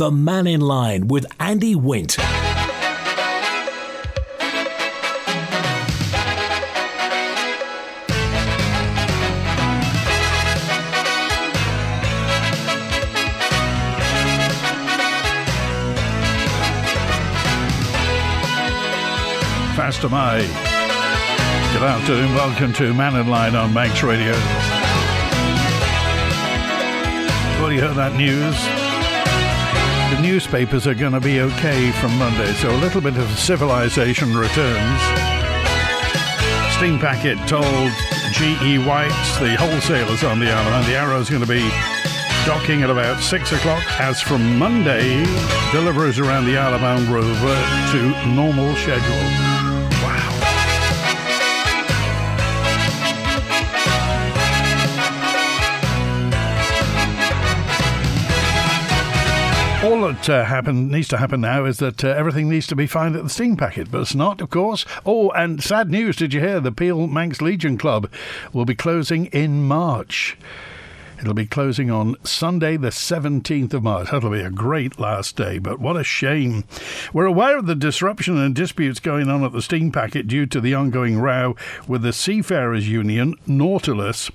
The Mannin Line with Andy Wint. Fastyr mie. Good afternoon, welcome to Mannin Line on Manx Radio. Well, you heard that news? The newspapers are going to be okay from Monday, so a little bit of civilization returns. Steam Packet told G.E. White's, the wholesalers on the island, the Arrow is going to be docking at about 6 o'clock. As from Monday, deliveries around the Isle of revert to normal schedule. All that uh, needs to happen now is that uh, everything needs to be fine at the steam packet, but it's not, of course. Oh, and sad news, did you hear? The Peel Manx Legion Club will be closing in March. It'll be closing on Sunday, the 17th of March. That'll be a great last day, but what a shame. We're aware of the disruption and disputes going on at the steam packet due to the ongoing row with the Seafarers Union, Nautilus.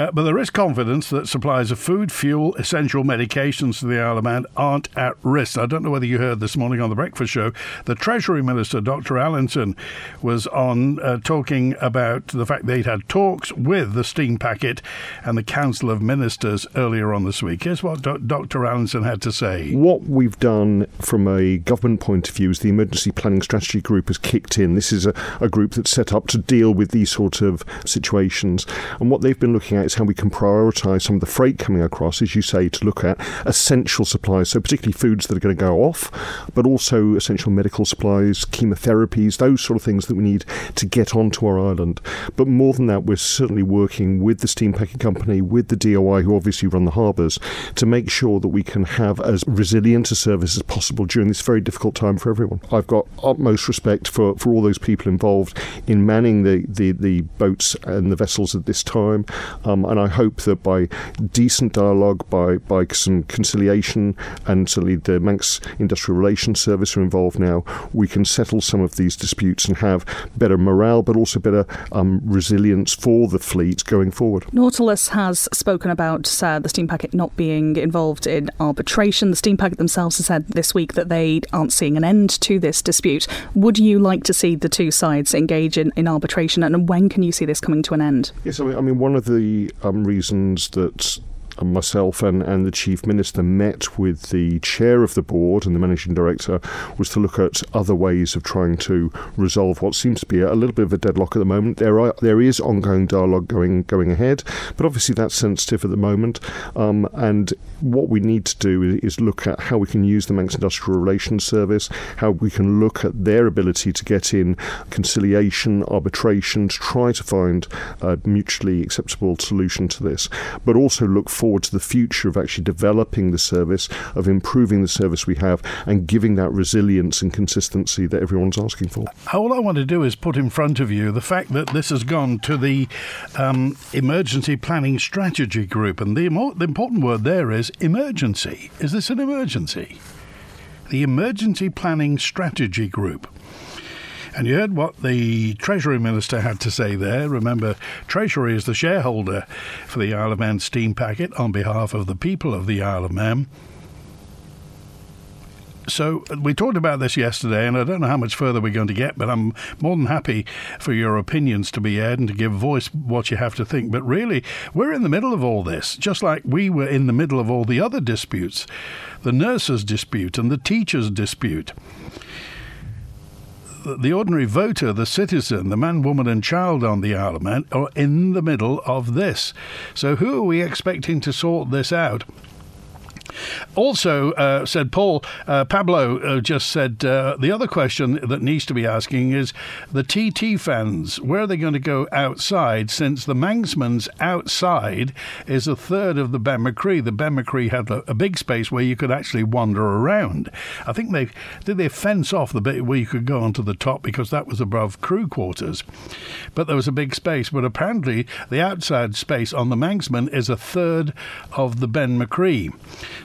Uh, but there is confidence that supplies of food, fuel, essential medications to the Isle of Man aren't at risk. I don't know whether you heard this morning on the breakfast show. The Treasury Minister, Dr. Allinson, was on uh, talking about the fact they'd had talks with the steam packet and the Council of Ministers earlier on this week. Here's what Do- Dr. Allinson had to say. What we've done from a government point of view is the Emergency Planning Strategy Group has kicked in. This is a, a group that's set up to deal with these sort of situations. And what they've been looking at is how we can prioritise some of the freight coming across, as you say, to look at essential supplies, so particularly foods that are going to go off, but also essential medical supplies, chemotherapies, those sort of things that we need to get onto our island. But more than that, we're certainly working with the steam packet company, with the DOI, who obviously run the harbours, to make sure that we can have as resilient a service as possible during this very difficult time for everyone. I've got utmost respect for, for all those people involved in manning the, the, the boats and the vessels at this time. Um, and I hope that by decent dialogue, by, by some conciliation, and certainly the Manx Industrial Relations Service are involved now, we can settle some of these disputes and have better morale, but also better um, resilience for the fleet going forward. Nautilus has spoken about uh, the steam packet not being involved in arbitration. The steam packet themselves has said this week that they aren't seeing an end to this dispute. Would you like to see the two sides engage in, in arbitration, and when can you see this coming to an end? Yes, I mean, I mean one of the um, reasons that myself and, and the chief minister met with the chair of the board and the managing director was to look at other ways of trying to resolve what seems to be a little bit of a deadlock at the moment. There are there is ongoing dialogue going going ahead, but obviously that's sensitive at the moment. Um, and what we need to do is, is, look at how we can use the Manx Industrial Relations Service, how we can look at their ability to get in conciliation, arbitration, to try to find a mutually acceptable solution to this, but also look forward to the future of actually developing the service, of improving the service we have, and giving that resilience and consistency that everyone's asking for. All I want to do is put in front of you the fact that this has gone to the um, Emergency Planning Strategy Group, and the, the important word there is emergency. Is this an emergency? The Emergency Planning Strategy Group. And you heard what the Treasury Minister had to say there. Remember, Treasury is the shareholder for the Isle of Man steam packet on behalf of the people of the Isle of Man. So we talked about this yesterday, and I don't know how much further we're going to get, but I'm more than happy for your opinions to be aired and to give voice what you have to think. But really, we're in the middle of all this, just like we were in the middle of all the other disputes, the nurses' dispute and the teachers' dispute the ordinary voter, the citizen, the man, woman, and child on the Isle of Man are in the middle of this. So, who are we expecting to sort this out? Also, uh, said Paul, uh, Pablo uh, just said uh, the other question that needs to be asking is the TT fans, where are they going to go outside since the Manxman's outside is a third of the Ben-my-Chree? The Ben-my-Chree had a, a, big space where you could actually wander around. I think they did they fence off the bit where you could go onto the top because that was above crew quarters. But there was a big space. But apparently, the outside space on the Manxman is a third of the Ben-my-Chree.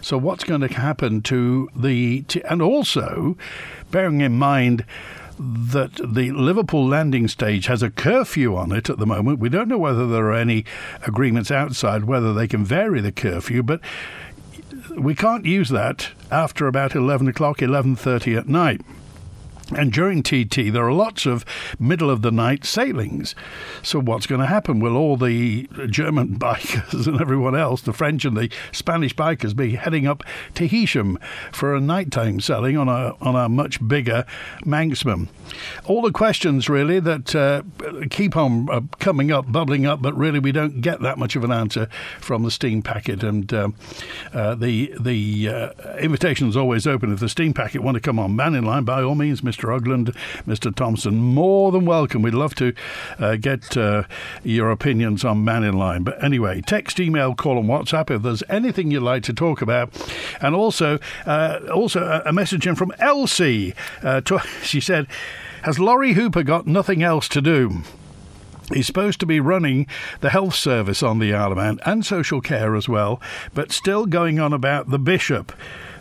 So what's going to happen to the t- and also bearing in mind that the Liverpool landing stage has a curfew on it at the moment. We don't know whether there are any agreements outside whether they can vary the curfew, but we can't use that after about 11 o'clock, 11.30 at night. And during TT, there are lots of middle of the night sailings. So, what's going to happen? Will all the German bikers and everyone else, the French and the Spanish bikers, be heading up to for a nighttime sailing on a on a much bigger Manxman? All the questions really that uh, keep on uh, coming up, bubbling up, but really we don't get that much of an answer from the steam packet. And uh, uh the the uh, invitation is always open. If the steam packet want to come on Mannin Line, by all means, Mr. Mr. Ugland, Mr. Thompson, more than welcome. We'd love to uh, get uh, your opinions on Mannin Line. But anyway, text, email, call, and WhatsApp if there's anything you'd like to talk about. And also, uh, also a message in from Elsie. Uh, to, she said, "Has Lawrie Hooper got nothing else to do?" He's supposed to be running the health service on the Isle of Man and social care as well, but still going on about the bishop.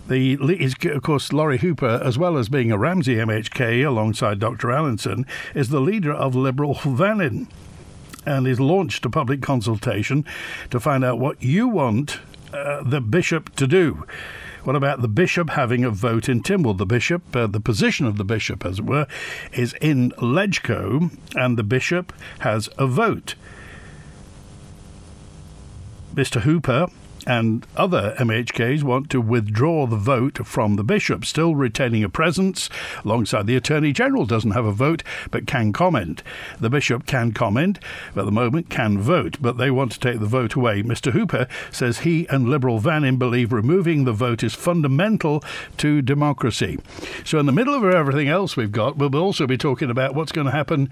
The is, of course, Lawrie Hooper, as well as being a Ramsey MHK alongside Dr. Allinson, is the leader of Liberal Vannin and is launched a public consultation to find out what you want uh, the bishop to do. What about the bishop having a vote in Tynwald? The bishop, uh, the position of the bishop, as it were, is in Legco, and the bishop has a vote. Mr. Hooper and other MHKs want to withdraw the vote from the bishop, still retaining a presence alongside the Attorney General doesn't have a vote but can comment. The bishop can comment, but at the moment can vote, but they want to take the vote away. Mr. Hooper says he and Liberal Vannin believe removing the vote is fundamental to democracy. So, in the middle of everything else we've got, we'll also be talking about what's going to happen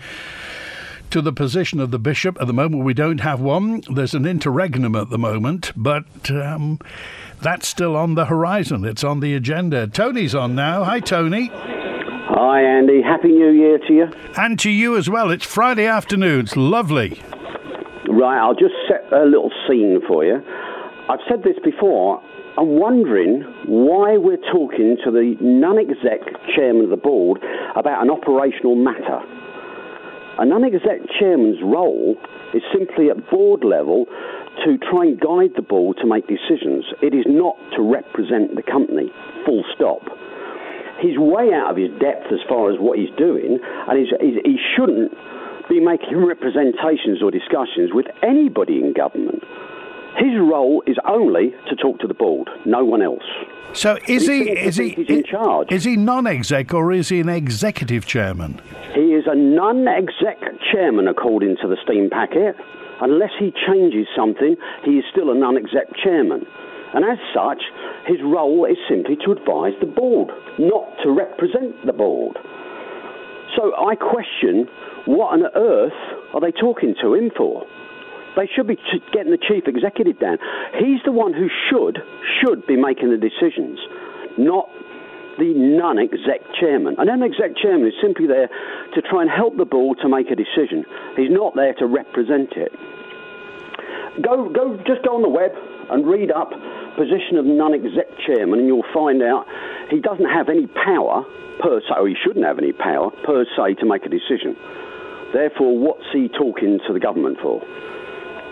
to the position of the bishop. At the moment, we don't have one. There's an interregnum at the moment, but um, that's still on the horizon. It's on the agenda. Tony's on now. Hi, Tony. Hi, Andy. Happy New Year to you. And to you as well. It's Friday afternoon. It's lovely. Right, I'll just set a little scene for you. I've said this before. I'm wondering why we're talking to the non exec chairman of the board about an operational matter. A non-exec chairman's role is simply at board level to try and guide the board to make decisions. It is not to represent the company, full stop. He's way out of his depth as far as what he's doing, and he's, he's, he shouldn't be making representations or discussions with anybody in government. His role is only to talk to the board, no one else. So is he is he in charge? Is he non-exec or is he an executive chairman? He is a non-exec chairman according to the steam packet. Unless he changes something, he is still a non-exec chairman. And as such, his role is simply to advise the board, not to represent the board. So I question what on earth are they talking to him for? They should be getting the chief executive down. He's the one who should should be making the decisions, not the non-exec chairman. A non-exec chairman is simply there to try and help the board to make a decision. He's not there to represent it. Go, go, just go on the web and read up position of non-exec chairman, and you'll find out he doesn't have any power per se, or he shouldn't have any power per se to make a decision. Therefore, what's he talking to the government for?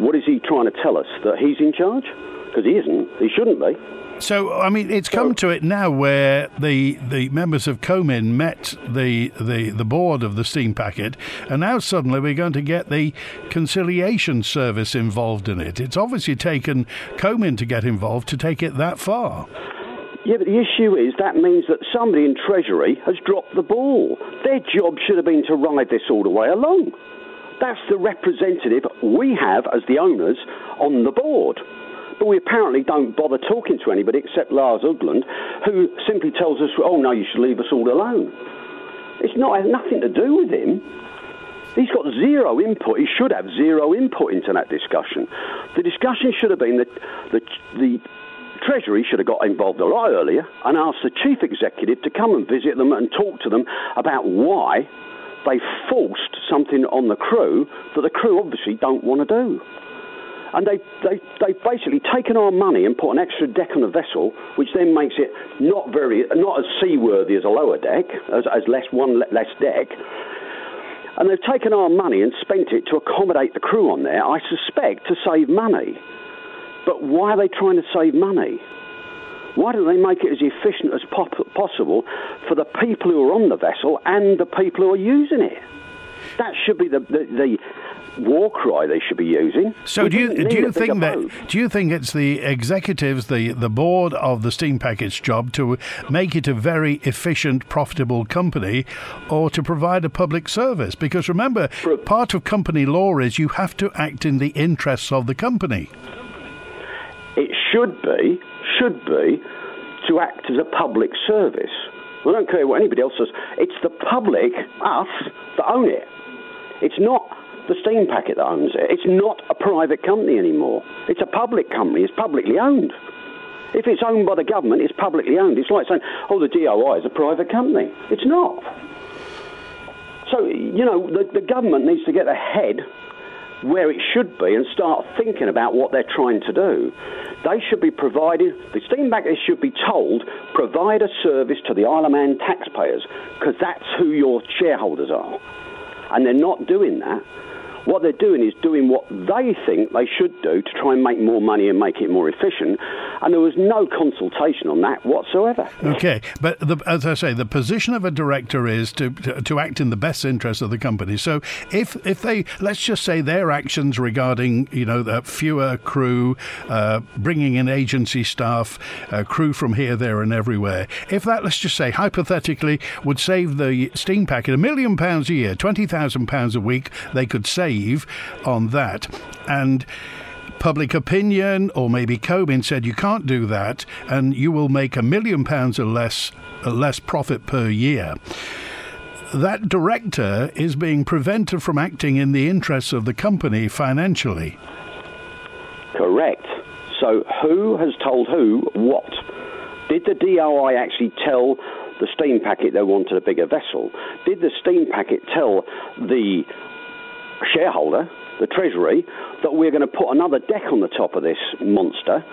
What is he trying to tell us? That he's in charge? Because he isn't. He shouldn't be. So, I mean, it's come to it now where the, the members of CoMin met the, the, the board of the steam packet, and now suddenly we're going to get the conciliation service involved in it. It's obviously taken CoMin to get involved to take it that far. Yeah, but the issue is that means that somebody in Treasury has dropped the ball. Their job should have been to ride this all the way along. That's the representative we have as the owners on the board. But we apparently don't bother talking to anybody except Lars Ugland, who simply tells us, oh no, you should leave us all alone. It's not, nothing to do with him. He's got zero input. He should have zero input into that discussion. The discussion should have been that the, the Treasury should have got involved a lot earlier and asked the chief executive to come and visit them and talk to them about why they forced something on the crew that the crew obviously don't want to do. And they, they, they've basically taken our money and put an extra deck on the vessel, which then makes it not very, not as seaworthy as a lower deck, as, as less one less deck. And they've taken our money and spent it to accommodate the crew on there, I suspect, to save money. But why are they trying to save money? Why don't they make it as efficient as possible for the people who are on the vessel and the people who are using it? That should be the, the, the war cry they should be using. So do you do you think that do you think it's the executives, the the board of the steam package job to make it a very efficient, profitable company, or to provide a public service? Because remember, part of company law is you have to act in the interests of the company. It should be should be to act as a public service. I don't care what anybody else says. It's the public, us, that own it. It's not the steam packet that owns it. It's not a private company anymore. It's a public company. It's publicly owned. If it's owned by the government, it's publicly owned. It's like saying, oh, the DOI is a private company. It's not. So, you know, the, the government needs to get ahead where it should be and start thinking about what they're trying to do. They should be provided, the steam packets should be told, provide a service to the Isle of Man taxpayers, because that's who your shareholders are. And they're not doing that. What they're doing is doing what they think they should do to try and make more money and make it more efficient. And there was no consultation on that whatsoever. Okay, but the, as I say, the position of a director is to, to, to act in the best interest of the company. So if if they let's just say their actions regarding you know the fewer crew, uh, bringing in agency staff, uh, crew from here, there, and everywhere. If that let's just say hypothetically would save the steam packet a million pounds a year, twenty thousand pounds a week, they could save on that. And public opinion or maybe CoMin said you can't do that and you will make a million pounds or less uh, less profit per year. That director is being prevented from acting in the interests of the company financially. Correct. So who has told who what? Did the DOI actually tell the steam packet they wanted a bigger vessel? Did the steam packet tell the shareholder, the Treasury, that we're going to put another deck on the top of this monster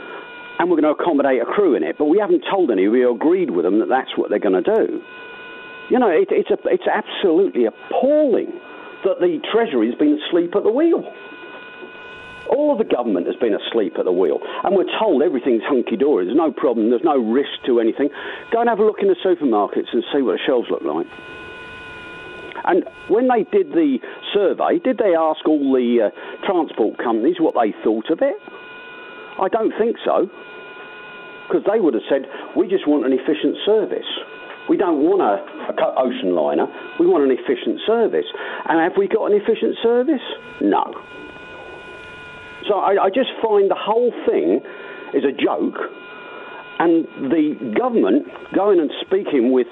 and we're going to accommodate a crew in it. But we haven't told any, we agreed with them that that's what they're going to do. You know, it, it's, a, it's absolutely appalling that the Treasury has been asleep at the wheel. All of the government has been asleep at the wheel. And we're told everything's hunky dory. There's no problem. There's no risk to anything. Go and have a look in the supermarkets and see what the shelves look like. And when they did the survey, did they ask all the uh, transport companies what they thought of it? I don't think so. Because they would have said, we just want an efficient service. We don't want a, a ocean liner. We want an efficient service. And have we got an efficient service? No. So I, I just find the whole thing is a joke. And the government going and speaking with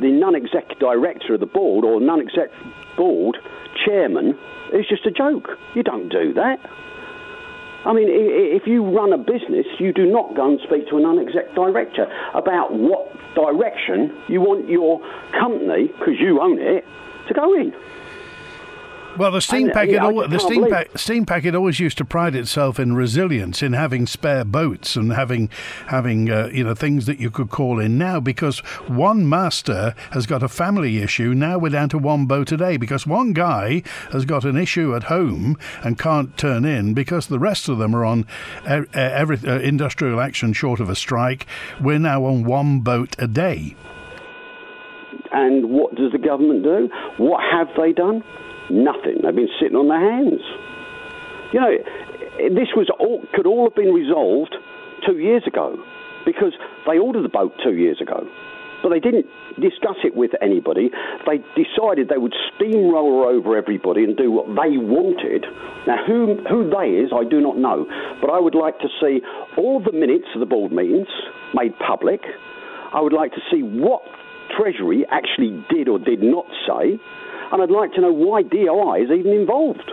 the non-exec director of the board or non-exec board chairman is just a joke. You don't do that. I mean, if you run a business, you do not go and speak to a non-exec director about what direction you want your company, because you own it, to go in. Well, the steam and, packet, uh, the steam, pa- steam packet always used to pride itself in resilience, in having spare boats and having having uh, you know things that you could call in now. Because one master has got a family issue, now we're down to one boat a day. Because one guy has got an issue at home and can't turn in because the rest of them are on every, uh, industrial action short of a strike. We're now on one boat a day. And what does the government do? What have they done? Nothing. They've been sitting on their hands. You know, this was all, could all have been resolved two years ago because they ordered the boat two years ago. But they didn't discuss it with anybody. They decided they would steamroller over everybody and do what they wanted. Now, who, who they is, I do not know. But I would like to see all the minutes of the board meetings made public. I would like to see what Treasury actually did or did not say and I'd like to know why DOI is even involved.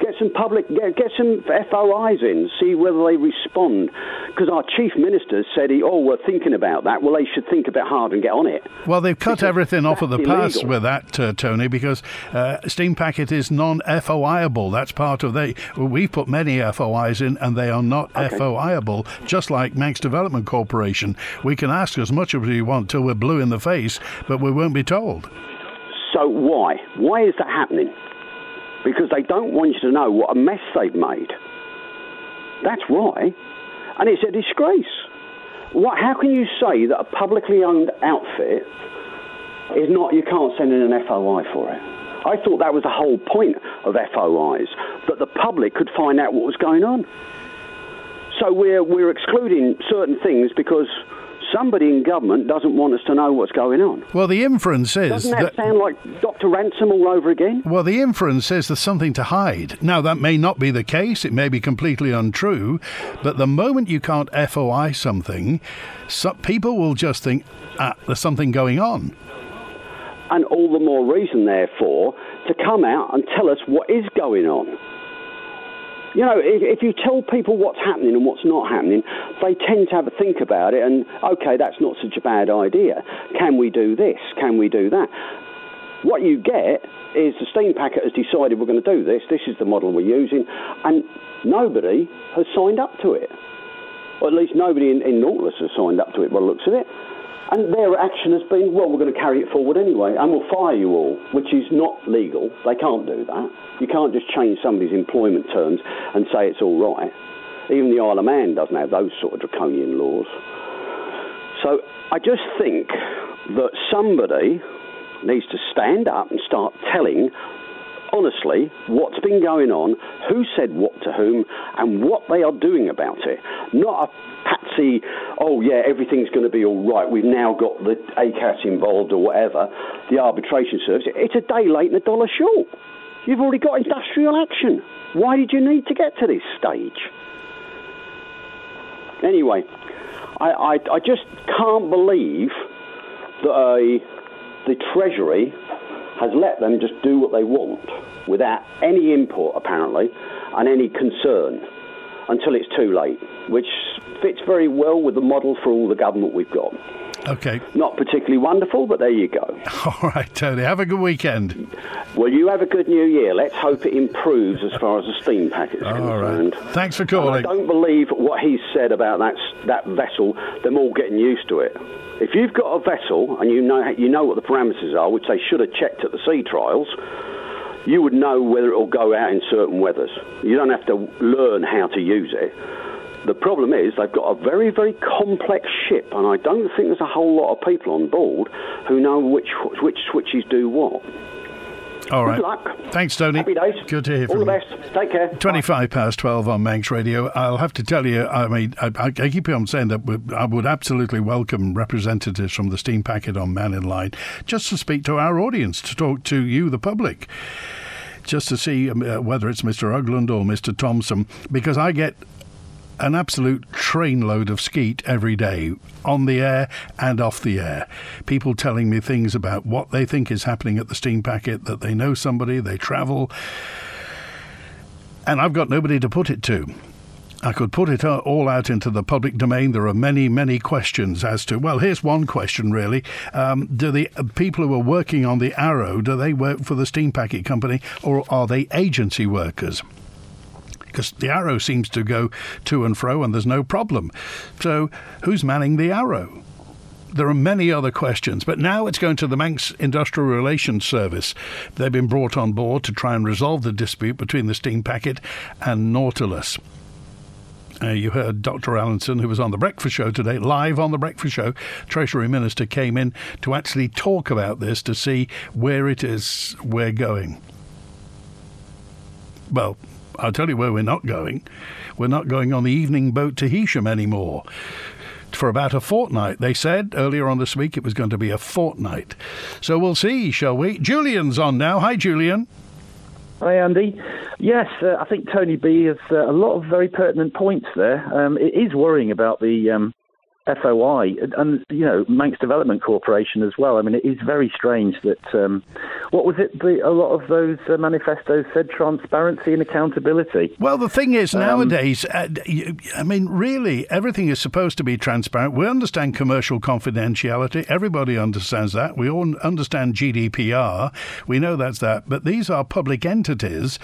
Get some public, get, get some FOIs in, see whether they respond. because our chief minister said, he, "Oh, we're thinking about that." Well, they should think a bit hard and get on it. Well, they've cut Because everything off of the pass with that, uh, Tony, because uh, Steam Packet is non-FOIable. That's part of they. Well, we've put many FOIs in, and they are not FOIable. Just like Manx Development Corporation, we can ask as much as we want till we're blue in the face, but we won't be told. So why? Why is that happening? Because they don't want you to know what a mess they've made. That's why. And it's a disgrace. What, how can you say that a publicly owned outfit is not, you can't send in an FOI for it? I thought that was the whole point of FOIs, that the public could find out what was going on. So we're, we're excluding certain things because somebody in government doesn't want us to know what's going on. Well, the inference is Doesn't that, that. sound like Dr. Ranson all over again? Well, the inference is there's something to hide. Now, that may not be the case. It may be completely untrue. But the moment you can't FOI something, so people will just think, ah, there's something going on. And all the more reason, therefore, to come out and tell us what is going on. You know, if, if you tell people what's happening and what's not happening, they tend to have a think about it and, okay, that's not such a bad idea. Can we do this? Can we do that? What you get is the steam packet has decided we're going to do this, this is the model we're using, and nobody has signed up to it. Or at least nobody in, in Nautilus has signed up to it by the looks of it. And their action has been, well, we're going to carry it forward anyway, and we'll fire you all, which is not legal. They can't do that. You can't just change somebody's employment terms and say it's all right. Even the Isle of Man doesn't have those sort of draconian laws. So I just think that somebody needs to stand up and start telling honestly what's been going on, who said what to whom, and what they are doing about it. Not a patsy, oh yeah, everything's going to be all right. We've now got the ACAS involved or whatever, the arbitration service. It's a day late and a dollar short. You've already got industrial action. Why did you need to get to this stage? Anyway, I, I, I just can't believe that uh, the Treasury has let them just do what they want without any input, apparently, and any concern until it's too late, which fits very well with the model for all the government we've got. Okay. Not particularly wonderful, but there you go. All right, Tony. Have a good weekend. Well, you have a good new year. Let's hope it improves as far as the steam packet is All concerned. right. Thanks for And I don't believe what he said about that that vessel. Them all getting used to it. If you've got a vessel and you know you know what the parameters are, which they should have checked at the sea trials, you would know whether it will go out in certain weathers. You don't have to learn how to use it. The problem is they've got a very, very complex ship, and I don't think there's a whole lot of people on board who know which which switches do what. All right. Good luck. Thanks, Tony. Happy days. Good to hear All from you. All the best. Take care. 25 past 12 on Manx Radio. I'll have to tell you, I mean, I, I keep on saying that I would absolutely welcome representatives from the Steam Packet on Mannin Line just to speak to our audience, to talk to you, the public, just to see um, uh, whether it's Mr. Ugland or Mr. Thompson, because I get an absolute trainload of skeet every day on the air and off the air. People telling me things about what they think is happening at the steam packet, that they know somebody, they travel, and I've got nobody to put it to. I could put it all out into the public domain. There are many, many questions as to. Well, here's one question really: um, Do the uh, people who are working on the Arrow do they work for the steam packet company or are they agency workers? Because the arrow seems to go to and fro and there's no problem. So, who's manning the arrow? There are many other questions, but now it's going to the Manx Industrial Relations Service. They've been brought on board to try and resolve the dispute between the steam packet and Nautilus. Uh, you heard Dr. Allinson, who was on the Breakfast Show today, live on the Breakfast Show. Treasury Minister came in to actually talk about this to see where it is we're going. Well, I'll tell you where we're not going. We're not going on the evening boat to Heysham anymore. For about a fortnight, they said earlier on this week it was going to be a fortnight. So we'll see, shall we? Julian's on now. Hi, Julian. Hi, Andy. Yes, uh, I think Tony B has uh, a lot of very pertinent points there. Um, it is worrying about the um, FOI and, you know Manx Development Corporation as well. I mean, it is very strange that um, what was it? The, a lot of those uh, manifestos said transparency and accountability. Well, the thing is, um, nowadays, uh, I mean, really, everything is supposed to be transparent. We understand commercial confidentiality. Everybody understands that. We all understand GDPR. We know that's that. But these are public entities,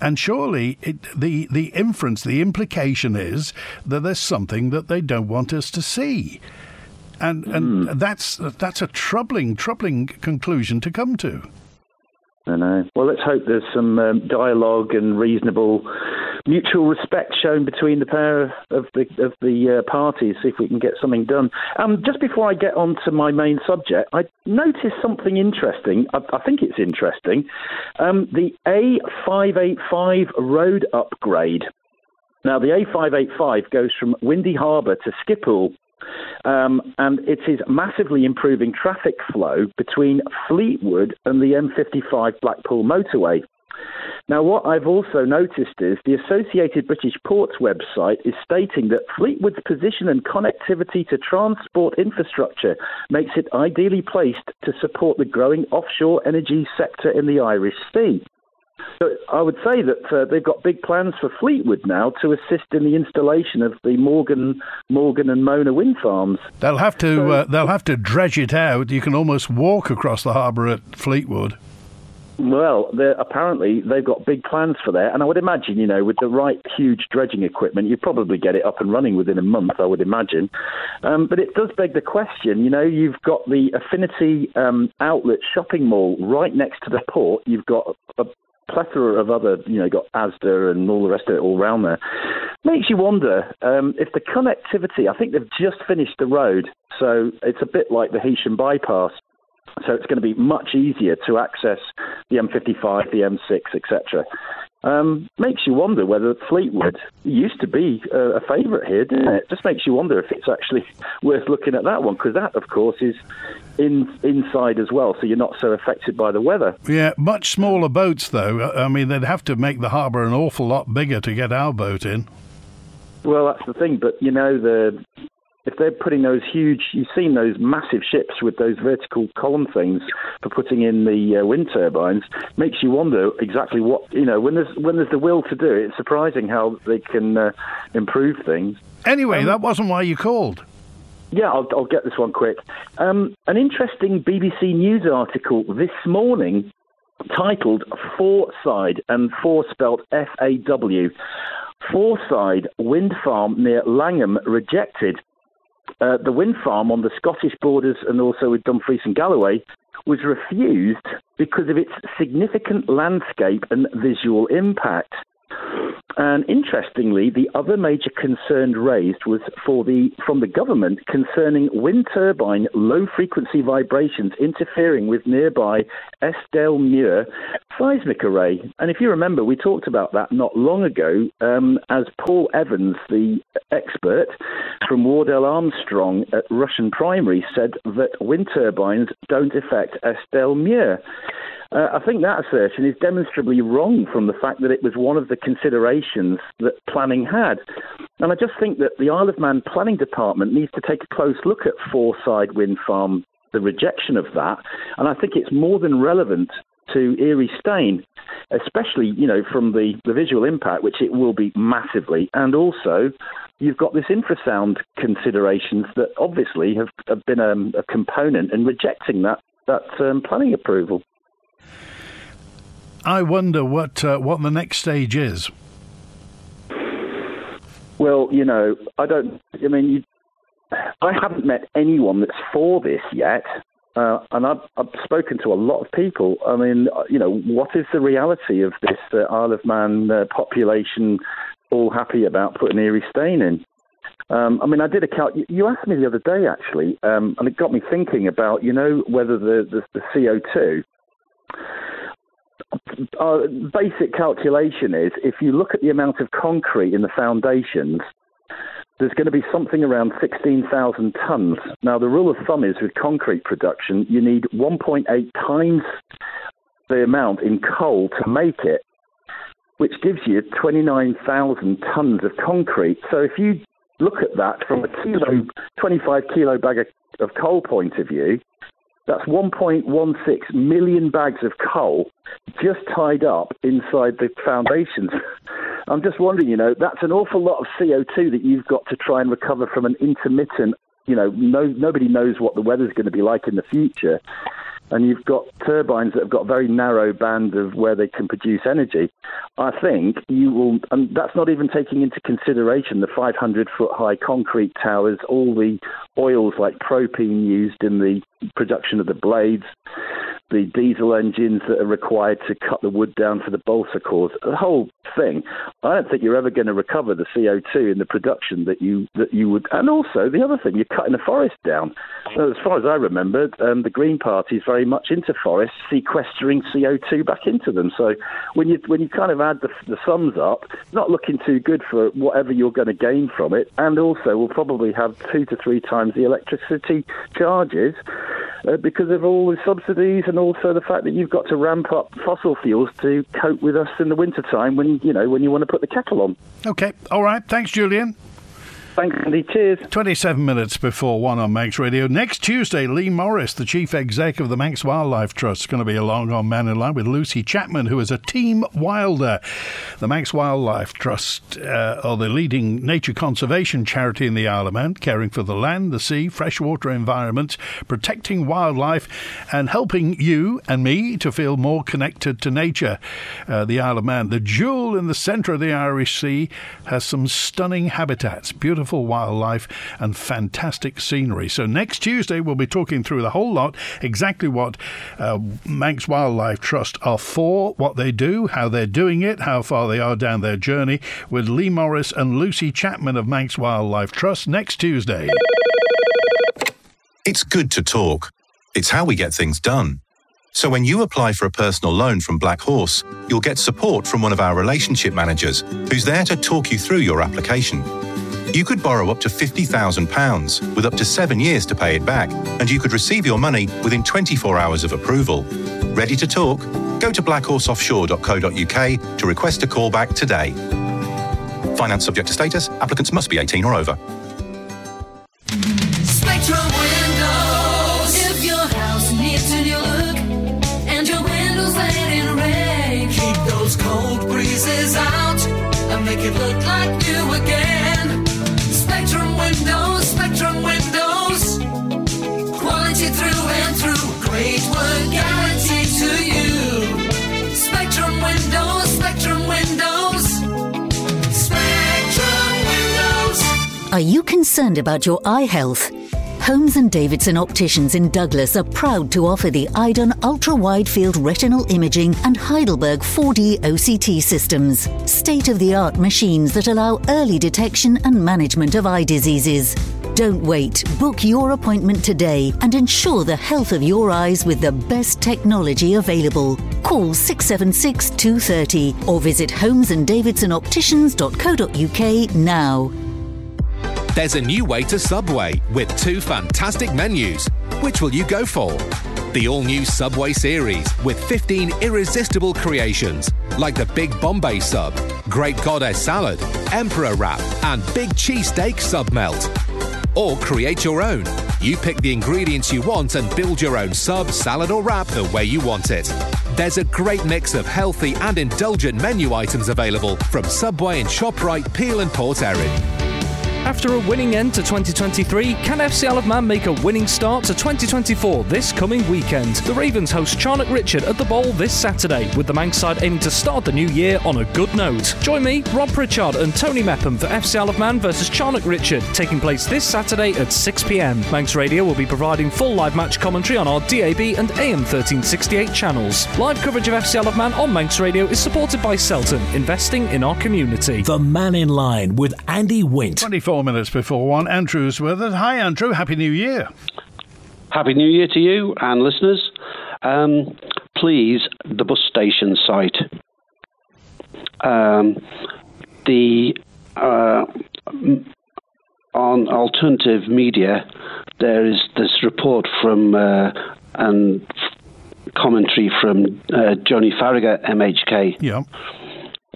and surely it, the the inference, the implication is that there's something that they don't want us to see. And and mm. that's that's a troubling troubling conclusion to come to. I know. Well, let's hope there's some um, dialogue and reasonable mutual respect shown between the pair of the of the uh, parties. See if we can get something done. Um, just before I get on to my main subject, I noticed something interesting. I, I think it's interesting. Um, the A585 road upgrade. Now, the A585 goes from Windy Harbour to Skippool um, and it is massively improving traffic flow between Fleetwood and the M55 Blackpool motorway. Now, what I've also noticed is the Associated British Ports website is stating that Fleetwood's position and connectivity to transport infrastructure makes it ideally placed to support the growing offshore energy sector in the Irish Sea. So I would say that uh, they've got big plans for Fleetwood now to assist in the installation of the Morgan, Morgan and Mona wind farms. They'll have to so, uh, they'll have to dredge it out. You can almost walk across the harbour at Fleetwood. Well, apparently they've got big plans for that, and I would imagine, you know, with the right huge dredging equipment, you probably get it up and running within a month. I would imagine, um, but it does beg the question. You know, you've got the Affinity um, Outlet shopping mall right next to the port. You've got a plethora of other, you know, got ASDA and all the rest of it all around there. Makes you wonder um, if the connectivity. I think they've just finished the road, so it's a bit like the Heysham bypass. So it's going to be much easier to access the M55, the M6, etc. Um, makes you wonder whether Fleetwood used to be a, a favourite here, didn't it? Just makes you wonder if it's actually worth looking at that one because that, of course, is in, inside as well, so you're not so affected by the weather. Yeah, much smaller boats though. I mean, they'd have to make the harbour an awful lot bigger to get our boat in. Well, that's the thing, but you know the if they're putting those huge, you've seen those massive ships with those vertical column things for putting in the uh, wind turbines, makes you wonder exactly what you know when there's when there's the will to do it. It's surprising how they can uh, improve things. Anyway, um, that wasn't why you called. Yeah, I'll, I'll get this one quick. Um, an interesting BBC News article this morning titled Fawside, and Four spelt F A W. Fawside wind farm near Langholm rejected. Uh, the wind farm on the Scottish borders and also with Dumfries and Galloway was refused because of its significant landscape and visual impact. And interestingly, the other major concern raised was for the from the government concerning wind turbine low frequency vibrations interfering with nearby Eskdalemuir seismic array. And if you remember, we talked about that not long ago um, as Paul Evans, the expert from Wardell Armstrong at Rushen Primary, said that wind turbines don't affect Eskdalemuir. Uh, I think that assertion is demonstrably wrong from the fact that it was one of the considerations that planning had. And I just think that the Isle of Man Planning Department needs to take a close look at Fawside Wind Farm, the rejection of that. And I think it's more than relevant to Earystane, especially, you know, from the, the visual impact, which it will be massively, and also you've got this infrasound considerations that obviously have, have been a, a component in rejecting that, that um, planning approval. I wonder what uh, what the next stage is. Well, you know, I don't. I mean, you, I haven't met anyone that's for this yet. Uh, and I've, I've, spoken to a lot of people. I mean, you know, what is the reality of this uh, Isle of Man uh, population all happy about putting Earystane in? Um, I mean, I did a count. You asked me the other day, actually, um, and it got me thinking about, you know, whether the, the, the CO2 our basic calculation is if you look at the amount of concrete in the foundations, there's going to be something around 16,000 tons. Now, the rule of thumb is with concrete production, you need 1.8 times the amount in coal to make it, which gives you 29,000 tons of concrete. So if you look at that from a kilo, 25 kilo bag of, of coal point of view, that's 1.16 million bags of coal just tied up inside the foundations. I'm just wondering, you know, that's an awful lot of CO2 that you've got to try and recover from an intermittent, you know, no, nobody knows what the weather's going to be like in the future and you've got turbines that have got a very narrow band of where they can produce energy, I think you will, and that's not even taking into consideration the 500 foot high concrete towers, all the oils like propane used in the production of the blades, the diesel engines that are required to cut the wood down for the balsa cores, the whole thing. I don't think you're ever going to recover the CO2 in the production that you that you would. And also the other thing, you're cutting the forest down. As far as I remember, um, the Green Party is very much into forests, sequestering CO2 back into them. So when you when you kind of add the, the sums up, not looking too good for whatever you're going to gain from it. And also, we'll probably have two to three times the electricity charges uh, because of all the subsidies and also the fact that you've got to ramp up fossil fuels to cope with us in the wintertime when you know when you want to put the kettle on. Okay, all right. Thanks, Julian. Thanks, Andy. Cheers. 27 minutes before 1 on Manx Radio. Next Tuesday, Lee Morris, the chief exec of the Manx Wildlife Trust, is going to be along on Mannin Line with Lucy Chapman, who is a team wilder. The Manx Wildlife Trust uh, are the leading nature conservation charity in the Isle of Man, caring for the land, the sea, freshwater environment, protecting wildlife, and helping you and me to feel more connected to nature. Uh, the Isle of Man, the jewel in the centre of the Irish Sea, has some stunning habitats, beautiful wildlife and fantastic scenery. So next Tuesday, we'll be talking through the whole lot, exactly what uh, Manx Wildlife Trust are for, what they do, how they're doing it, how far they are down their journey, with Lee Morris and Lucy Chapman of Manx Wildlife Trust next Tuesday. It's good to talk. It's how we get things done. So when you apply for a personal loan from Black Horse, you'll get support from one of our relationship managers who's there to talk you through your application. You could borrow up to £50,000 with up to seven years to pay it back, and you could receive your money within 24 hours of approval. Ready to talk? Go to blackhorseoffshore.co.uk to request a call back today. Finance subject to status, applicants must be 18 or over. Are you concerned about your eye health? Holmes and Davidson Opticians in Douglas are proud to offer the EIDON ultra wide field retinal imaging and Heidelberg 4D OCT systems, state of the art machines that allow early detection and management of eye diseases. Don't wait. Book your appointment today and ensure the health of your eyes with the best technology available. Call 676 230 or visit holmesanddavidsonopticians.co.uk now. There's a new way to Subway with two fantastic menus. Which will you go for? The all new Subway series with 15 irresistible creations like the Big Bombay Sub, Great Goddess Salad, Emperor Wrap, and Big Cheesesteak Sub Melt. Or create your own. You pick the ingredients you want and build your own sub, salad, or wrap the way you want it. There's a great mix of healthy and indulgent menu items available from Subway and ShopRite, Peel and Port Erin. After a winning end to 2023, can FC Isle of Man make a winning start to 2024 this coming weekend? The Ravens host Charnock Richard at the Bowl this Saturday, with the Manx side aiming to start the new year on a good note. Join me, Rob Pritchard, and Tony Mepham for FC Isle of Man versus Charnock Richard, taking place this Saturday at 6pm. Manx Radio will be providing full live match commentary on our DAB and AM 1368 channels. Live coverage of FC Isle of Man on Manx Radio is supported by Selton, investing in our community. The Mannin Line with Andy Wint. 24 minutes before 1. Andrew's with us. Hi, Andrew. Happy New Year. Happy New Year to you and listeners. Um, please, the bus station site. Um, the uh, on alternative media, there is this report from uh, and commentary from uh, Joney Faragher, MHK, Yeah.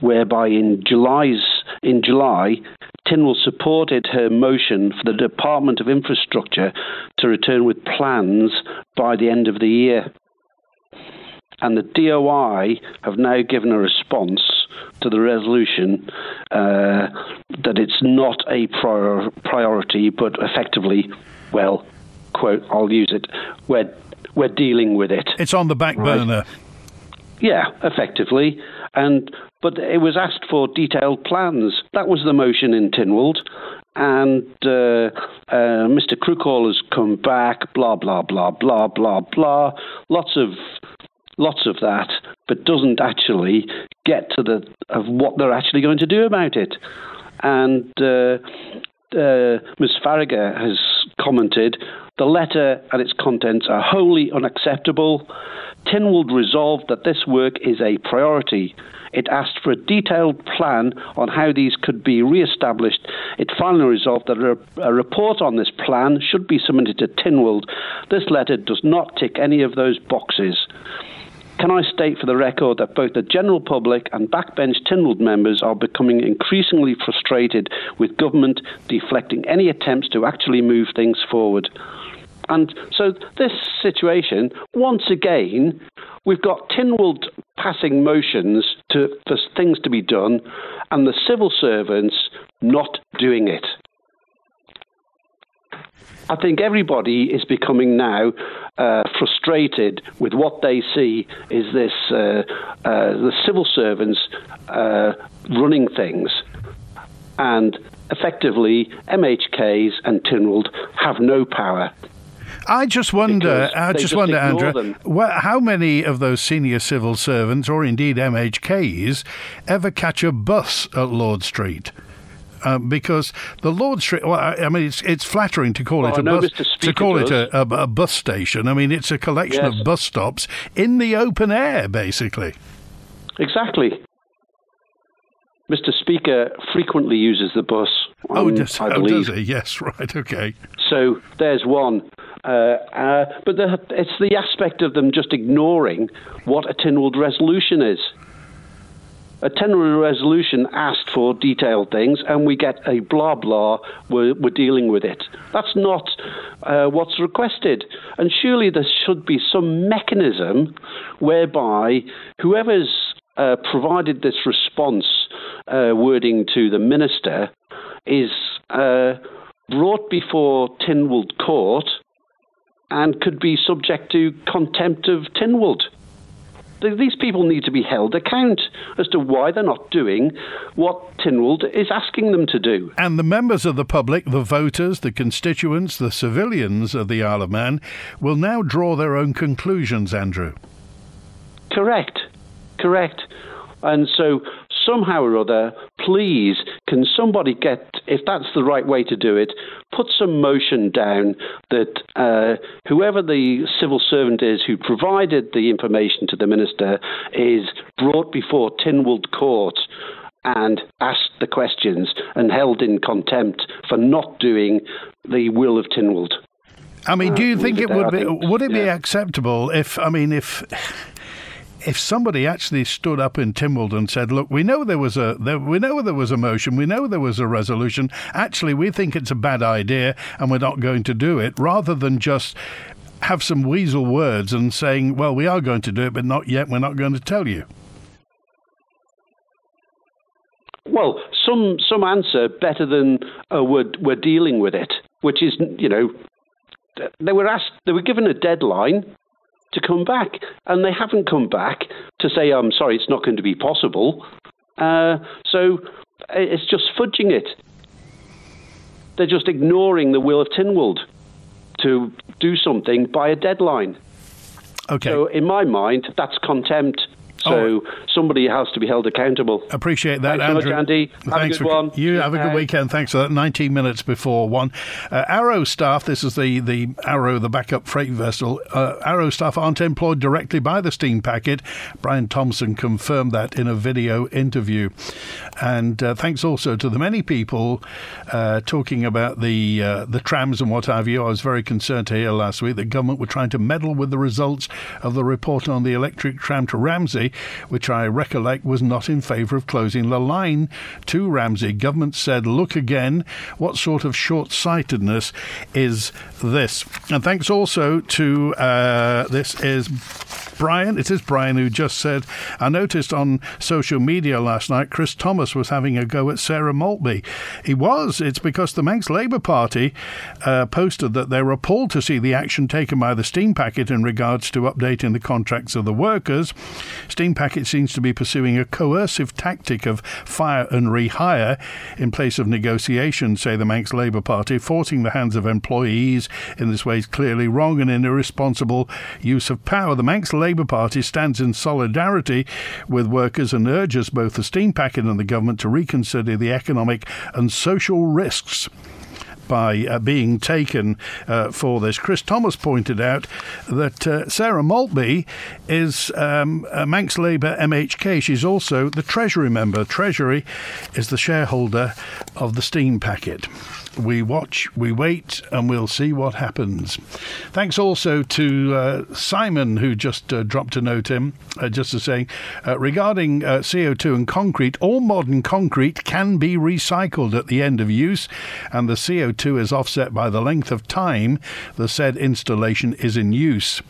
whereby in July's in July Tynwald supported her motion for the Department of Infrastructure to return with plans by the end of the year. And the DOI have now given a response to the resolution uh, that it's not a prior- priority, but effectively, well, quote, I'll use it, we're, we're dealing with it. It's on the back Right. burner. Yeah, effectively. And but it was asked for detailed plans. That was the motion in Tynwald. And uh, uh, Mr. Crookall has come back. Blah blah blah blah blah blah. Lots of lots of that, but doesn't actually get to the of what they're actually going to do about it. And uh, uh, Ms. Faragher has commented the letter and its contents are wholly unacceptable. Tynwald resolved that this work is a priority. It asked for a detailed plan on how these could be re established. It finally resolved that a, a report on this plan should be submitted to Tynwald. This letter does not tick any of those boxes. Can I state for the record that both the general public and backbench Tynwald members are becoming increasingly frustrated with government deflecting any attempts to actually move things forward? And so, this situation, once again, we've got Tynwald passing motions to, for things to be done, and the civil servants not doing it. I think everybody is becoming now uh, frustrated with what they see is this uh, uh, the civil servants uh, running things, and effectively MHKs and Tynwald have no power. I just wonder, Because I just just wonder, Andrew, wha- how many of those senior civil servants, or indeed MHKs, ever catch a bus at Lord Street? Um, because the Lord Street, well, I I mean, it's it's flattering to call Well, it a bus, to call it a, a, a bus station. I mean, it's a collection Yes. of bus stops in the open air, basically. Exactly. Mr. Speaker frequently uses the bus. oh, does, I oh, does he? Yes, right, okay. So there's one. Uh, uh, but the, it's the aspect of them just ignoring what a Tynwald resolution is. A Tynwald resolution asked for detailed things, and we get a blah blah, we're, we're dealing with it. That's not uh, what's requested. And surely there should be some mechanism whereby whoever's uh, provided this response uh, wording to the minister is uh, brought before Tynwald Court and could be subject to contempt of Tynwald. Th- These people need to be held account as to why they're not doing what Tynwald is asking them to do. And the members of the public, the voters, the constituents, the civilians of the Isle of Man will now draw their own conclusions, Andrew. Correct, correct. And so somehow or other, please, can somebody get, if that's the right way to do it, put some motion down that uh, whoever the civil servant is who provided the information to the minister is brought before Tynwald Court and asked the questions and held in contempt for not doing the will of Tynwald. I mean, do you Uh, think it would be would it be yeah. acceptable if I mean if if somebody actually stood up in Tynwald and said, "Look, we know there was a there, we know there was a motion, we know there was a resolution. Actually, we think it's a bad idea, and we're not going to do it," rather than just have some weasel words and saying, "Well, we are going to do it, but not yet. We're not going to tell you." Well, some some answer better than uh, we're we're dealing with it, which is you know they were asked they were given a deadline to come back, and they haven't come back to say I'm sorry, it's not going to be possible. Uh, so it's just fudging it. They're just ignoring the will of Tynwald to do something by a deadline. Okay. So in my mind, that's contempt. So somebody has to be held accountable. Appreciate that, Thanks so much, Andrew. Andy. Have Thanks a good for one. you. Have a good weekend. Thanks for that. 19 minutes before one. Uh, Arrow staff. This is the the Arrow, the backup freight vessel. Uh, Arrow staff aren't employed directly by the steam packet. Brian Thompson confirmed that in a video interview. And uh, thanks also to the many people uh, talking about the uh, the trams and what have you. I was very concerned to hear last week that government were trying to meddle with the results of the report on the electric tram to Ramsey. Which I recollect was not in favour of closing the line to Ramsey. Government said, look again, what sort of short sightedness is this? And thanks also to uh, this is Brian. It is Brian who just said, I noticed on social media last night Chris Thomas was having a go at Sarah Maltby. He was. It's because the Manx Labour Party uh, posted that they were appalled to see the action taken by the Steam Packet in regards to updating the contracts of the workers. Steam Packet seems to be pursuing a coercive tactic of fire and rehire in place of negotiation, say the Manx Labour Party. Forcing the hands of employees in this way is clearly wrong and an irresponsible use of power. The Manx Labour Party stands in solidarity with workers and urges both the Steam Packet and the government to reconsider the economic and social risks by uh, being taken uh, for this. Chris Thomas pointed out that uh, Sarah Maltby is um, Manx Labour MHK. She's also the Treasury member. Treasury is the shareholder of the Steam Packet we watch, we wait, and we'll see what happens. Thanks also to uh, Simon, who just uh, dropped a note in, uh, just to saying uh, regarding uh, CO2 and concrete, all modern concrete can be recycled at the end of use, and the CO2 is offset by the length of time the said installation is in use.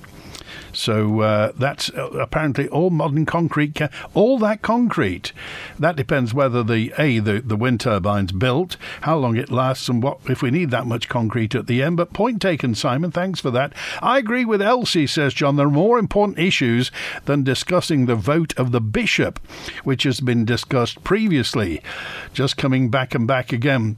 So uh, that's uh, apparently all modern concrete. Ca- all that concrete. That depends whether the a the, the wind turbine's built, how long it lasts, and what if we need that much concrete at the end. But point taken, Simon. Thanks for that. I agree with Elsie. Says John. There are more important issues than discussing the vote of the bishop, which has been discussed previously. Just coming back and back again.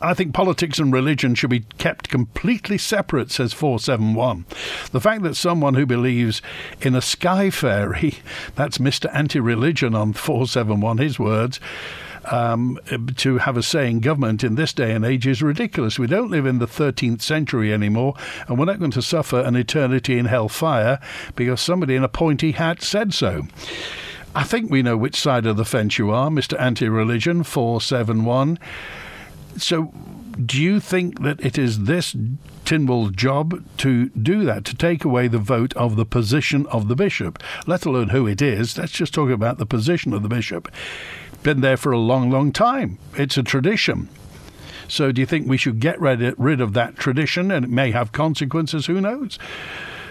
I think politics and religion should be kept completely separate, says 471. The fact that someone who believes in a sky fairy, that's Mr. Anti Religion on 471, his words, um, to have a say in government in this day and age is ridiculous. We don't live in the 13th century anymore, and we're not going to suffer an eternity in hellfire because somebody in a pointy hat said so. I think we know which side of the fence you are, Mr. Anti Religion 471. So, do you think that it is this Tynwald's job to do that, to take away the vote of the position of the bishop, let alone who it is? Let's just talk about the position of the bishop. Been there for a long, long time. It's a tradition. So, do you think we should get rid, of that tradition and it may have consequences? Who knows?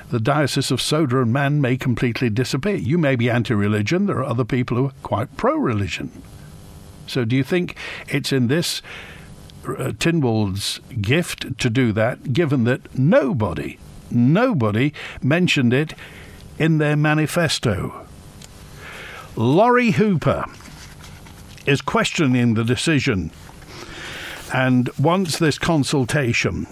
The Diocese of Sodor and Man may completely disappear. You may be anti religion, there are other people who are quite pro religion. So, do you think it's in this uh, Tynwald's gift to do that, given that nobody, nobody mentioned it in their manifesto. Lawrie Hooper is questioning the decision and wants this consultation.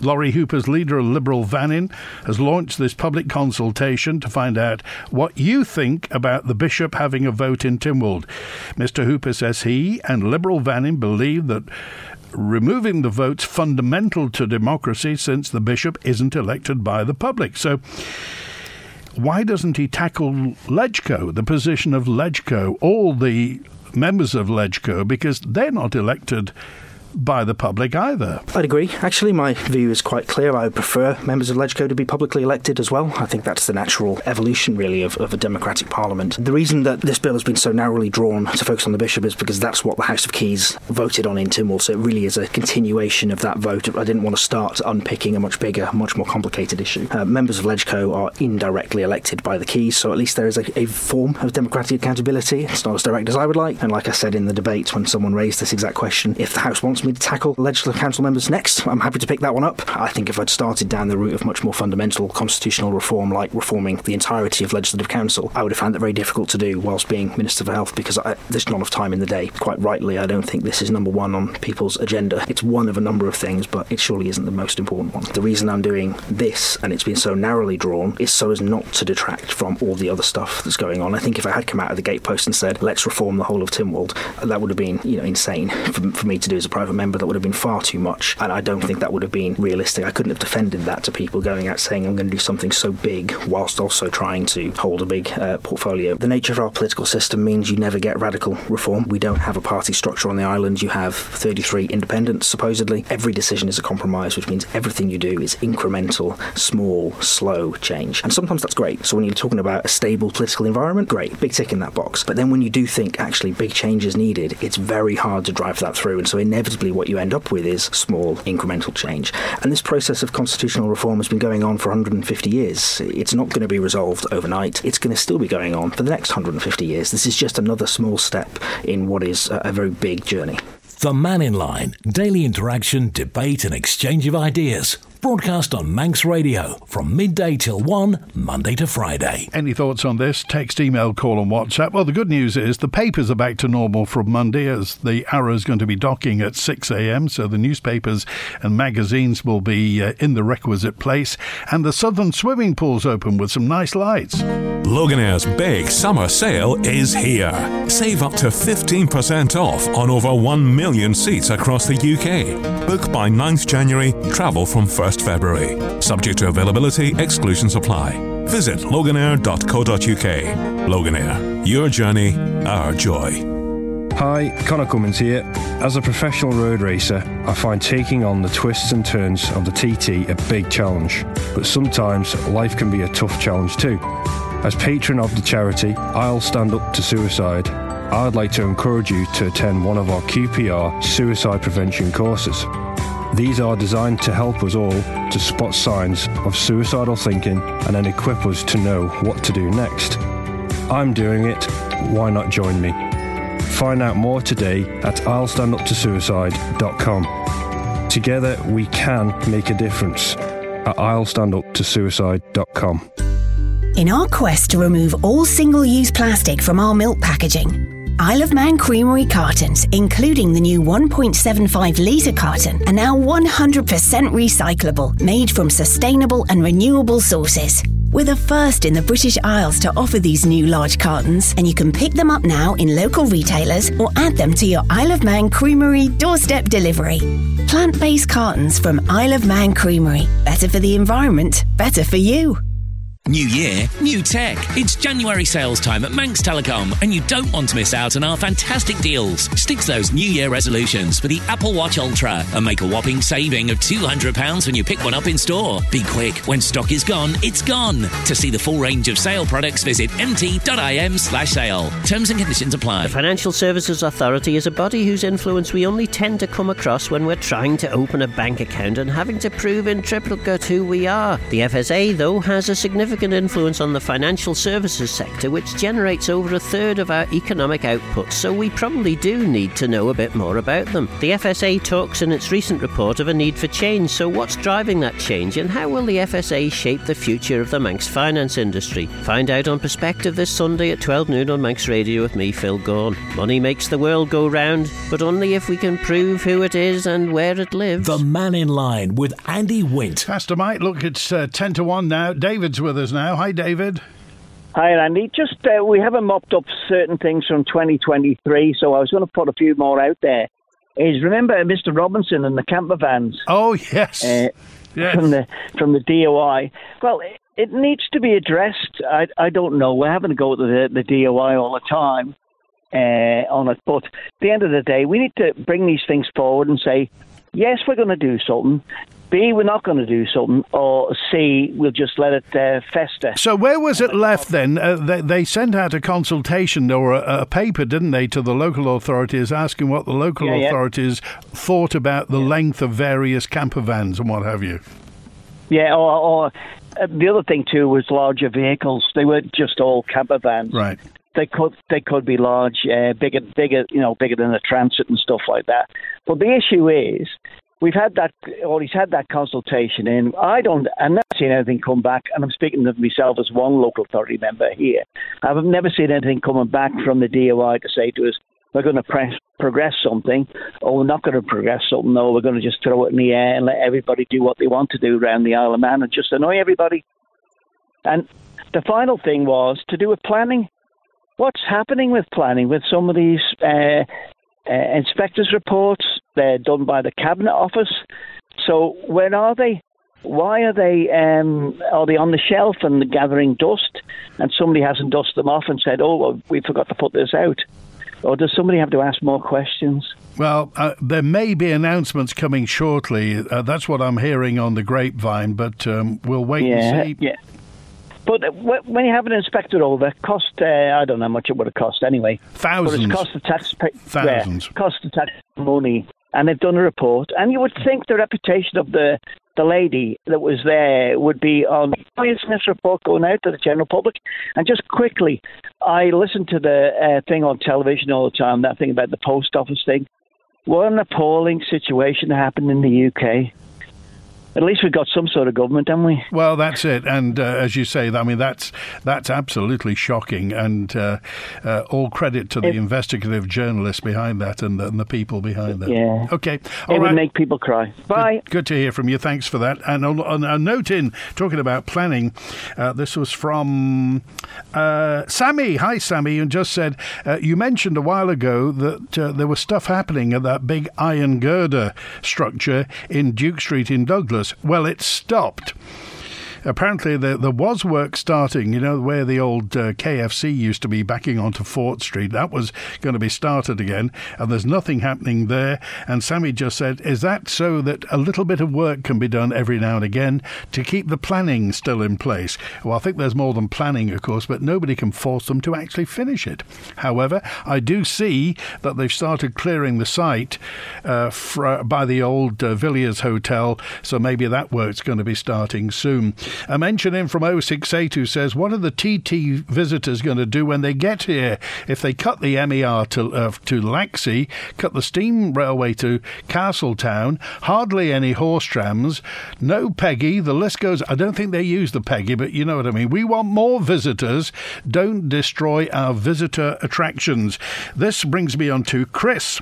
Lawrie Hooper's leader Liberal Vannin has launched this public consultation to find out what you think about the bishop having a vote in Tynwald. Mr. Hooper says he and Liberal Vannin believe that removing the vote's fundamental to democracy since the bishop isn't elected by the public. So why doesn't he tackle Legco, the position of Legco, all the members of Legco, because they're not elected by the public either. I'd agree. Actually, my view is quite clear. I would prefer members of Legco to be publicly elected as well. I think that's the natural evolution, really, of, of a democratic parliament. The reason that this bill has been so narrowly drawn to focus on the bishop is because that's what the House of Keys voted on in Tynwald, so it really is a continuation of that vote. I didn't want to start unpicking a much bigger, much more complicated issue. Uh, members of Legco are indirectly elected by the Keys, so at least there is a, a form of democratic accountability. It's not as direct as I would like, and like I said in the debate when someone raised this exact question, if the House wants wants me to tackle legislative council members next, I'm happy to pick that one up. I think if I'd started down the route of much more fundamental constitutional reform, like reforming the entirety of legislative council, I would have found it very difficult to do whilst being Minister for Health because I, there's not enough time in the day. Quite rightly, I don't think this is number one on people's agenda. It's one of a number of things, but it surely isn't the most important one. The reason I'm doing this, and it's been so narrowly drawn, is so as not to detract from all the other stuff that's going on. I think if I had come out of the gatepost and said, let's reform the whole of Tynwald, that would have been, you know, insane for, for me to do as a private member that would have been far too much, and I don't think that would have been realistic. I couldn't have defended that to people going out saying I'm going to do something so big whilst also trying to hold a big uh, portfolio. The nature of our political system means you never get radical reform. We don't have a party structure on the island. You have 33 independents, supposedly. Every decision is a compromise, which means everything you do is incremental, small, slow change. And sometimes that's great. So when you're talking about a stable political environment, great, big tick in that box. But then when you do think actually big change is needed, it's very hard to drive that through. And so inevitably what you end up with is small, incremental change. And this process of constitutional reform has been going on for 150 years. It's not going to be resolved overnight. It's going to still be going on for the next 150 years. This is just another small step in what is a, a very big journey. The Mannin Line, daily interaction, debate, and exchange of ideas. Broadcast on Manx Radio from midday till 1, Monday to Friday. Any thoughts on this? Text, email, call, and WhatsApp. Well, the good news is the papers are back to normal from Monday as the Arrow is going to be docking at 6 a.m. So the newspapers and magazines will be uh, in the requisite place. And the Southern swimming pool's open with some nice lights. Loganair's big summer sale is here. Save up to 15% off on over 1 million seats across the UK. Book by 9th January, travel from 1st February. Subject to availability, exclusions apply. Visit loganair.co.uk. Loganair, your journey, our joy. Hi, Connor Cummins here. As a professional road racer, I find taking on the twists and turns of the TT a big challenge, but sometimes life can be a tough challenge too. As patron of the charity I'll Stand Up to Suicide, I'd like to encourage you to attend one of our QPR suicide prevention courses. These are designed to help us all to spot signs of suicidal thinking and then equip us to know what to do next. I'm doing it, why not join me? Find out more today at I'llStandUpToSuicide.com. Together we can make a difference at I'llStandUpToSuicide.com. In our quest to remove all single use plastic from our milk packaging, Isle of Man Creamery cartons, including the new 1.75 litre carton, are now 100% recyclable, made from sustainable and renewable sources. We're the first in the British Isles to offer these new large cartons, and you can pick them up now in local retailers or add them to your Isle of Man Creamery doorstep delivery. Plant based cartons from Isle of Man Creamery. Better for the environment, better for you. New year, new tech. It's January sales time at Manx Telecom, and you don't want to miss out on our fantastic deals. Stick to those New Year resolutions for the Apple Watch Ultra and make a whopping saving of £200 when you pick one up in store. Be quick, when stock is gone, it's gone. To see the full range of sale products, visit mt.im slash sale. Terms and conditions apply. The Financial Services Authority is a body whose influence we only tend to come across when we're trying to open a bank account and having to prove in triplicate who we are. The FSA, though, has a significant influence on the financial services sector, which generates over a third of our economic output, so we probably do need to know a bit more about them. The FSA talks in its recent report of a need for change, so what's driving that change and how will the FSA shape the future of the Manx finance industry? Find out on Perspective this Sunday at 12 noon on Manx Radio with me, Phil Gorn. Money makes the world go round, but only if we can prove who it is and where it lives. The Mannin Line with Andy Wint. Pastor Mike, look, it's uh, 10 to 1 now. David's with us now. Hi, David. Hi, Randy. Just uh, we haven't mopped up certain things from 2023, so I was going to put a few more out there. Is remember Mr. Robinson and the camper vans? Oh yes, uh, yes. from the from the DOI. Well, it, it needs to be addressed. I I don't know. We're having to go to the the DOI all the time uh, on it, but at the end of the day, we need to bring these things forward and say, yes, we're going to do something. B, we're not going to do something, or C, we'll just let it uh, fester. So where was it left then? Uh, they, they sent out a consultation or a, a, paper, didn't they, to the local authorities asking what the local Yeah, yeah. authorities thought about the length of various camper vans and what have you. Yeah, or, or uh, the other thing too was larger vehicles. They weren't just all camper vans. Right. They could they could be large, uh, bigger bigger you know bigger than a transit and stuff like that. But the issue is we've had that or he's had that consultation in. I don't I've never seen anything come back, and I'm speaking of myself as one local authority member here. I've never seen anything coming back from the DOI to say to us. We're going to press, progress something, or we're not going to progress something, or we're going to just throw it in the air and let everybody do what they want to do around the Isle of Man and just annoy everybody. And the final thing was to do with planning. What's happening with planning with some of these uh, uh, inspectors' reports? Uh, done by the Cabinet Office. So where are they? Why are they? Um, are they on the shelf and gathering dust? And somebody hasn't dusted them off and said, "Oh, well, we forgot to put this out." Or does somebody have to ask more questions? Well, uh, there may be announcements coming shortly. Uh, that's what I'm hearing on the grapevine, but um, we'll wait yeah, and see. yeah. But uh, when you have an inspector over, cost uh, I don't know how much it would have cost anyway. Thousands. But it's cost the taxpayer Thousands. Yeah, cost the tax money, and they've done a report. And you would think the reputation of the the lady that was there would be on. Why isn't this report going out to the general public? And just quickly, I listen to the uh, thing on television all the time. That thing about the post office thing. What an appalling situation happened in the UK. At least we've got some sort of government, haven't we? Well, that's it, and uh, as you say, I mean that's that's absolutely shocking, and uh, uh, all credit to the It- investigative journalists behind that and the, and the people behind that. Yeah. Okay. It All would make people cry. Bye. Good, good to hear from you. Thanks for that. And on a note in talking about planning, uh, this was from uh, Sammy. Hi, Sammy. You just said uh, you mentioned a while ago that uh, there was stuff happening at that big iron girder structure in Duke Street in Douglas. Well, it stopped. Apparently, there, there was work starting, you know, where the old uh, KFC used to be backing onto Fort Street. That was going to be started again, and there's nothing happening there. And Sammy just said, Is that so that a little bit of work can be done every now and again to keep the planning still in place? Well, I think there's more than planning, of course, but nobody can force them to actually finish it. However, I do see that they've started clearing the site uh, fr- by the old uh, Villiers Hotel, so maybe that work's going to be starting soon. A mention in from 068 who says, What are the TT visitors going to do when they get here? If they cut the MER to, uh, to Laxey, cut the steam railway to Castletown, hardly any horse trams, no Peggy, the list goes. I don't think they use the Peggy, but you know what I mean. We want more visitors. Don't destroy our visitor attractions. This brings me on to Chris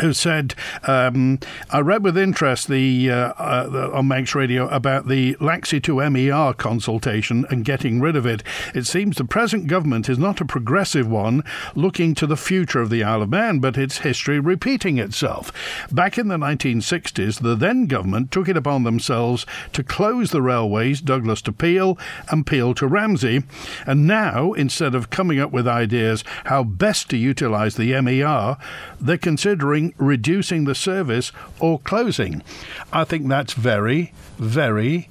who said, um, I read with interest the, uh, uh, the on Manx Radio about the Laxey to MER consultation and getting rid of it. It seems the present government is not a progressive one looking to the future of the Isle of Man, but its history repeating itself. Back in the 1960s, the then government took it upon themselves to close the railways Douglas to Peel and Peel to Ramsey, and now, instead of coming up with ideas how best to utilise the MER, they're considering reducing the service or closing. I think that's very, very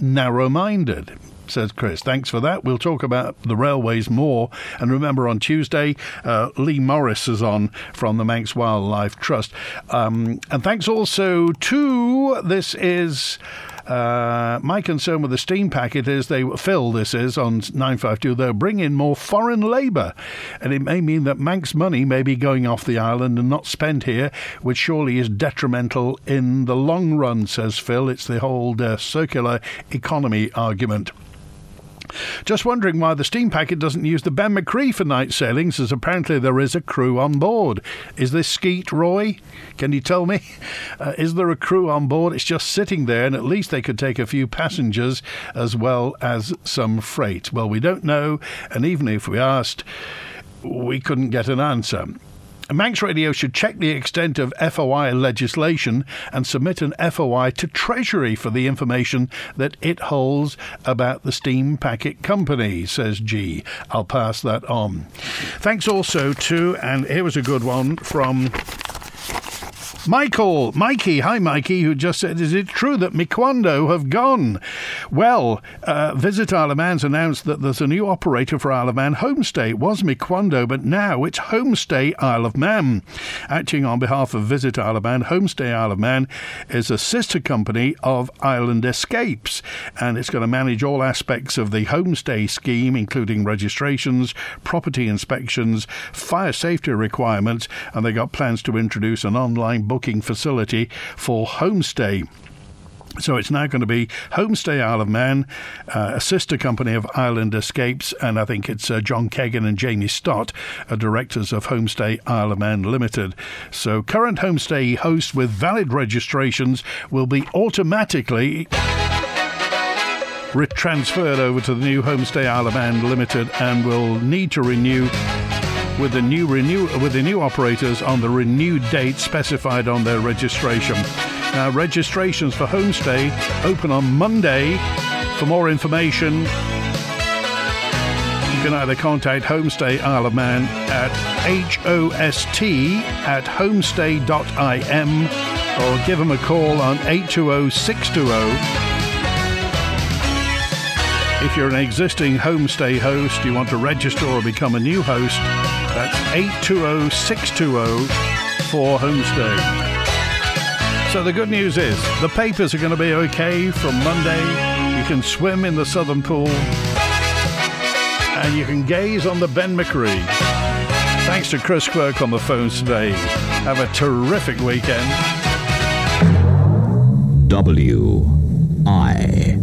narrow minded. Says Chris. Thanks for that. We'll talk about the railways more. And remember, on Tuesday, uh, Lee Morris is on from the Manx Wildlife Trust. Um, and thanks also to this is uh, my concern with the steam packet is they Phil. This is on 952. They'll bring in more foreign labour, and it may mean that Manx money may be going off the island and not spent here, which surely is detrimental in the long run. Says Phil. It's the whole uh, circular economy argument. Just wondering why the steam packet doesn't use the Ben-my-Chree for night sailings, as apparently there is a crew on board. Is this Skeet Roy? Can you tell me? Uh, is there a crew on board? It's just sitting there, and at least they could take a few passengers as well as some freight. Well, we don't know, and even if we asked, we couldn't get an answer. Manx Radio should check the extent of FOI legislation and submit an FOI to Treasury for the information that it holds about the steam packet company, says G. I'll pass that on. Thanks also to, and here was a good one from Michael, Mikey, hi Mikey, who just said, Is it true that Miquando have gone? Well, uh, Visit Isle of Man's announced that there's a new operator for Isle of Man Homestay. It was Miquando, but now it's Homestay Isle of Man. Acting on behalf of Visit Isle of Man, Homestay Isle of Man is a sister company of Island Escapes, and it's going to manage all aspects of the homestay scheme, including registrations, property inspections, fire safety requirements, and they got plans to introduce an online booking facility for homestay. So it's now going to be Homestay Isle of Man, uh, a sister company of Island Escapes, and I think it's uh, John Kegan and Jamie Stott, are directors of Homestay Isle of Man Limited. So current homestay hosts with valid registrations will be automatically re- transferred over to the new Homestay Isle of Man Limited and will need to renew with the new renew with the new operators on the renewed date specified on their registration. Now, registrations for Homestay open on Monday. For more information, you can either contact Homestay Isle of Man at host at homestay.im or give them a call on 820 620 if you're an existing homestay host, you want to register or become a new host, that's 820 620 for homestay. So the good news is the papers are going to be okay from Monday. You can swim in the southern pool and you can gaze on the Ben-my-Chree. Thanks to Chris Quirk on the phones today. Have a terrific weekend. W I